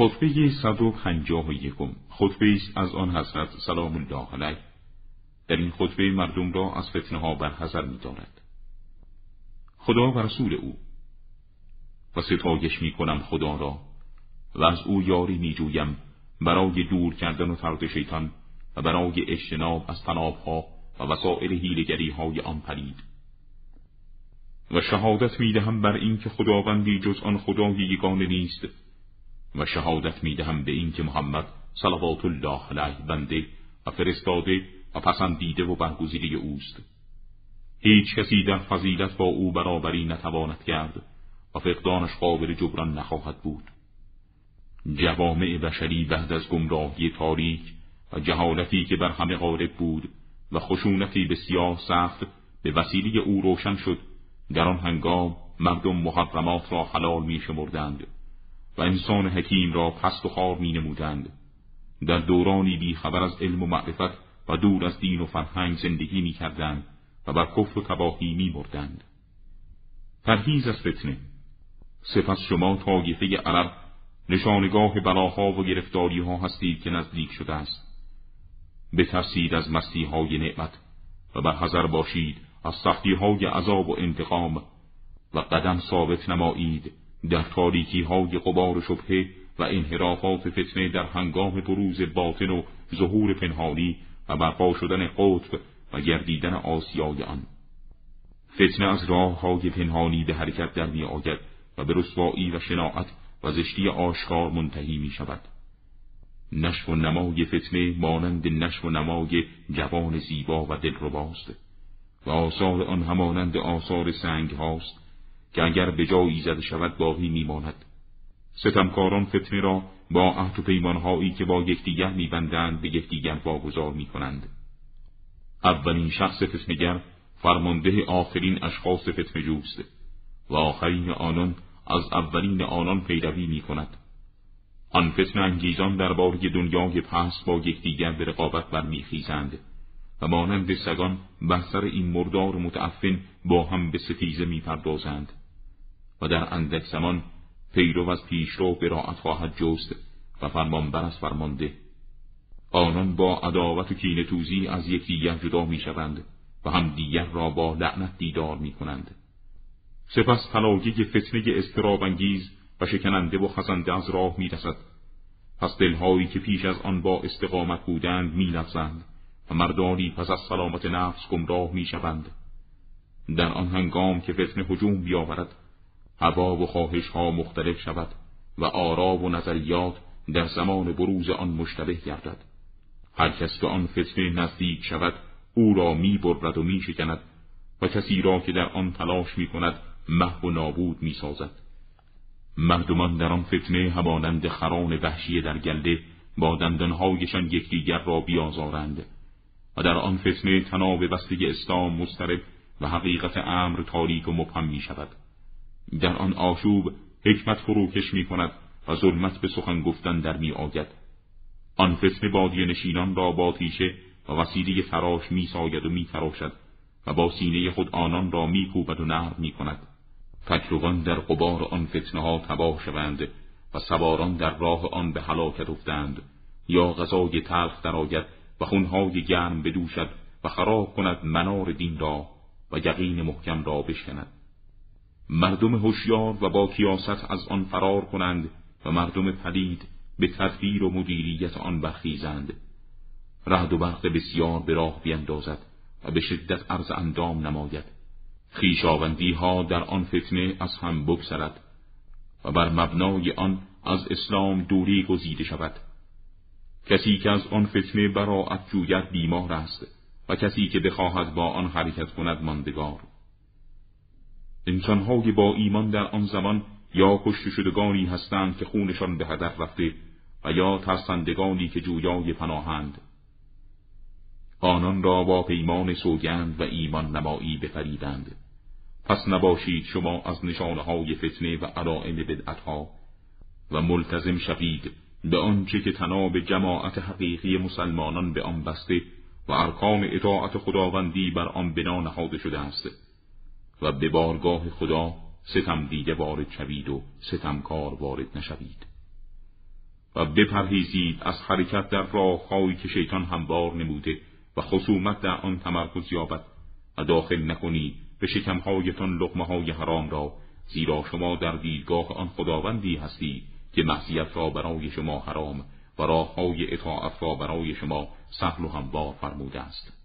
خطبه 151 خطبه است از آن حضرت سلام الله علیه. در این خطبه مردم را از فتنه ها برحضر می دارد. خدا و رسول او. و ستایش می کنم خدا را و از او یاری می جویم برای دور کردن و ترد شیطان و برای اجتناب از ها و وسائل هیلگری های آن پرید و شهادت می دهم بر این که خداوندی جز آن خدای یگانه نیست. و شهادت می دهم به این که محمد صلوات الله علیه بنده و فرستاده و پسندیده و برگزیده اوست. هیچ کسی در فضیلت با او برابری نتواند کرد و فقدانش قابل جبران نخواهد بود. جوامع بشری بعد از گمراهی تاریک و جهالتی که بر همه غالب بود و خشونتی بسیار سخت به وسیله او روشن شد در آن هنگام مردم محرمات را حلال می شمردند و انسان حکیم را پست و خار می نمودند در دورانی بی خبر از علم و معرفت و دور از دین و فرهنگ زندگی می کردند و بر کفر و تباهی می بردند. پرهیز از فتنه. سپس شما طایفه عرب نشانگاه بلاها و گرفتاری ها هستید که نزدیک شده است. بترسید از مستی های نعمت و بر حذر باشید از سختی های عذاب و انتقام و قدم ثابت نمایید. در تاریکی های قبار شبهه و انحرافات فتنه در هنگام بروز باطن و ظهور پنهانی و برپا شدن قطب و گردیدن آسیای آن فتنه از راه های پنهانی به حرکت در می آید و به رسوایی و شناعت و زشتی آشکار منتهی می شود نشو و نمای فتنه مانند نشو و نمای جوان زیبا و دلرباست و آثار آن همانند آثار سنگ هاست که اگر به جایی زده شود باقی میماند. ستمکاران فتنه را با عهد و پیمانهایی که با یکدیگر میبندند به یکدیگر واگذار می‌کنند. اولین شخص فتنگر فرمانده آخرین اشخاص فتنه جوست و آخرین آنان از اولین آنان پیروی می کند. آن فتن انگیزان درباره دنیای پس با یکدیگر به رقابت برمیخیزند و مانند سگان بر سر این مردار متعفن با هم به ستیزه می‌پردازند. و در اندک زمان پیرو از پیشرو براعت خواهد جست و فرمانبر از فرمانده آنان با عداوت و کینه توزی از یکدیگر جدا می‌شوند و هم دیگر را با لعنت دیدار می‌کنند سپس پلاگه فتنه استرابانگیز و شکننده و خزنده از راه می‌رسد پس دلهایی که پیش از آن با استقامت بودند میلرزند و مردانی پس از سلامت نفس گمراه می‌شوند در آن هنگام که فتنه هجوم بیاورد هوا و خواهش ها مختلف شود و آرا و نظریات در زمان بروز آن مشتبه گردد هر کس که آن فتنه نزدیک شود او را می برد و می شکند و کسی را که در آن تلاش می کند محو و نابود می سازد. مردمان در آن فتنه همانند خران وحشی در گلده با دندانهایشان یکدیگر را بیازارند و در آن فتنه تناب بسته اسلام مسترب و حقیقت امر تاریک و مبهم می شود. در آن آشوب حکمت فروکش می کند و ظلمت به سخن گفتن در می آید. آن فتنه بادی نشینان را با تیشه و وسیله فراش می ساید و می تراشد و با سینه خود آنان را می و نرم می کند. تکروان در قبار آن فتنه ها تباه شوند و سواران در راه آن به هلاکت افتند یا غذای تلخ درآید و خونهای گرم بدوشد و خراب کند منار دین را و یقین محکم را بشکند مردم هوشیار و با کیاست از آن فرار کنند و مردم پلید به تدبیر و مدیریت آن برخیزند. رهد و برق بسیار به راه بیندازد و به شدت عرض اندام نماید. خیشاوندی ها در آن فتنه از هم بگذرد و بر مبنای آن از اسلام دوری گزیده شود. کسی که از آن فتنه براعت جوید بیمار است و کسی که بخواهد با آن حرکت کند ماندگار. انسانهای با ایمان در آن زمان یا کشته شدگانی هستند که خونشان به هدر رفته و یا ترسندگانی که جویای پناهند. آنان را با پیمان سوگند و ایمان نمایی بفریدند پس نباشید شما از نشانه های فتنه و علائم بدعتها و ملتزم شوید به آنچه که تناب جماعت حقیقی مسلمانان به آن بسته و ارکان اطاعت خداوندی بر آن بنا نهاده شده است. و به بارگاه خدا ستم دیده وارد شوید و ستمکار وارد نشوید. و بپرهیزید از حرکت در راههایی که شیطان هموار نموده و خصومت در آن تمرکز یابد و داخل نکنید به شکمهایتان لقمه های حرام را زیرا شما در دیدگاه آن خداوندی هستید که معصیت را برای شما حرام و راه های اطاعت را برای شما سهل و هموار فرموده است.